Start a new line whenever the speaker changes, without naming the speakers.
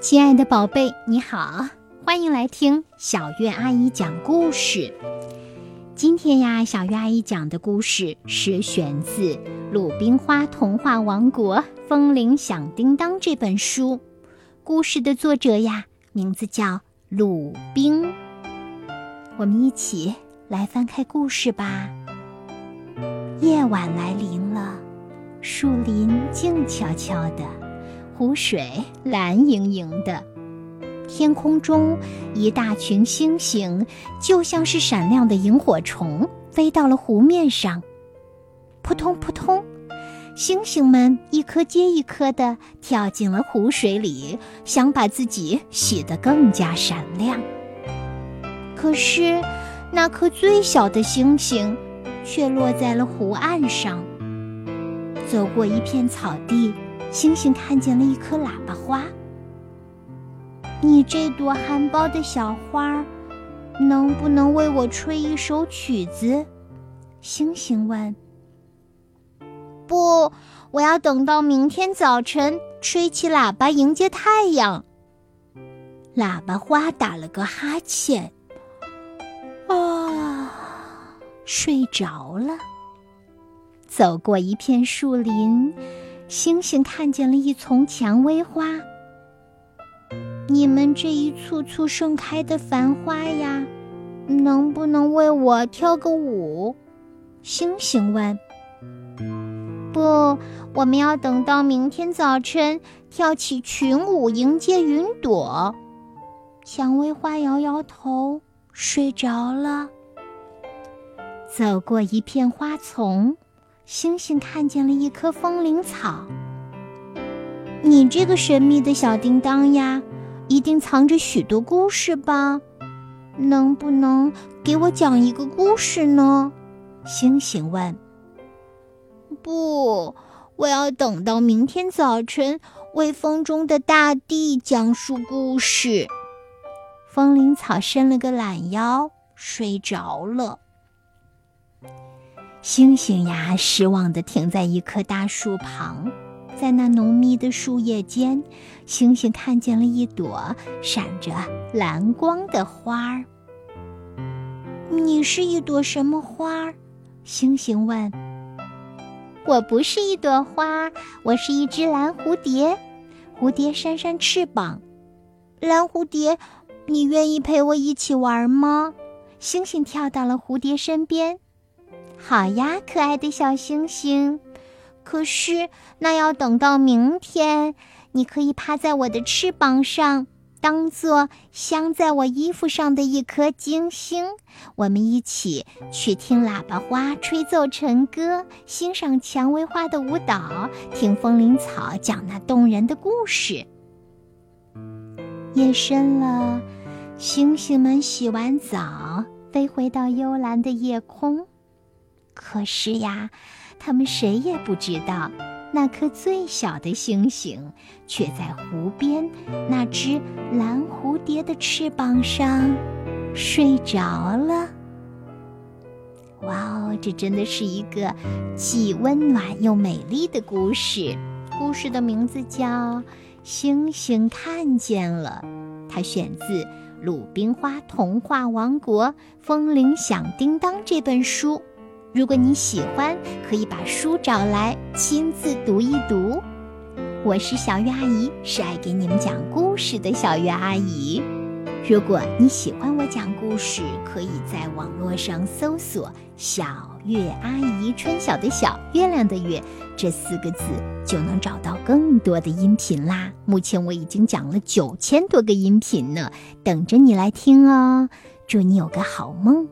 亲爱的宝贝，你好，欢迎来听小月阿姨讲故事。今天呀，小月阿姨讲的故事是选自《鲁冰花童话王国风铃响叮当》这本书。故事的作者呀，名字叫鲁冰。我们一起来翻开故事吧。夜晚来临了，树林静悄悄的。湖水蓝盈盈的，天空中一大群星星，就像是闪亮的萤火虫，飞到了湖面上。扑通扑通，星星们一颗接一颗的跳进了湖水里，想把自己洗得更加闪亮。可是，那颗最小的星星却落在了湖岸上。走过一片草地。星星看见了一颗喇叭花。你这朵含苞的小花，能不能为我吹一首曲子？星星问。不，我要等到明天早晨，吹起喇叭迎接太阳。喇叭花打了个哈欠，啊，睡着了。走过一片树林。星星看见了一丛蔷薇花。你们这一簇簇盛开的繁花呀，能不能为我跳个舞？星星问。不，我们要等到明天早晨，跳起群舞迎接云朵。蔷薇花摇摇头，睡着了。走过一片花丛。星星看见了一棵风铃草。你这个神秘的小叮当呀，一定藏着许多故事吧？能不能给我讲一个故事呢？星星问。不，我要等到明天早晨，为风中的大地讲述故事。风铃草伸了个懒腰，睡着了。星星呀，失望地停在一棵大树旁，在那浓密的树叶间，星星看见了一朵闪着蓝光的花儿。你是一朵什么花儿？星星问。我不是一朵花，我是一只蓝蝴蝶。蝴蝶扇扇翅膀，蓝蝴蝶，你愿意陪我一起玩吗？星星跳到了蝴蝶身边。好呀，可爱的小星星。可是那要等到明天。你可以趴在我的翅膀上，当做镶在我衣服上的一颗金星。我们一起去听喇叭花吹奏晨歌，欣赏蔷薇花的舞蹈，听风铃草讲那动人的故事。夜深了，星星们洗完澡，飞回到幽蓝的夜空。可是呀，他们谁也不知道，那颗最小的星星却在湖边那只蓝蝴蝶的翅膀上睡着了。哇哦，这真的是一个既温暖又美丽的故事。故事的名字叫《星星看见了》，它选自《鲁冰花童话王国风铃响叮当》这本书。如果你喜欢，可以把书找来亲自读一读。我是小月阿姨，是爱给你们讲故事的小月阿姨。如果你喜欢我讲故事，可以在网络上搜索“小月阿姨”，春晓的小月亮的月这四个字，就能找到更多的音频啦。目前我已经讲了九千多个音频呢，等着你来听哦。祝你有个好梦。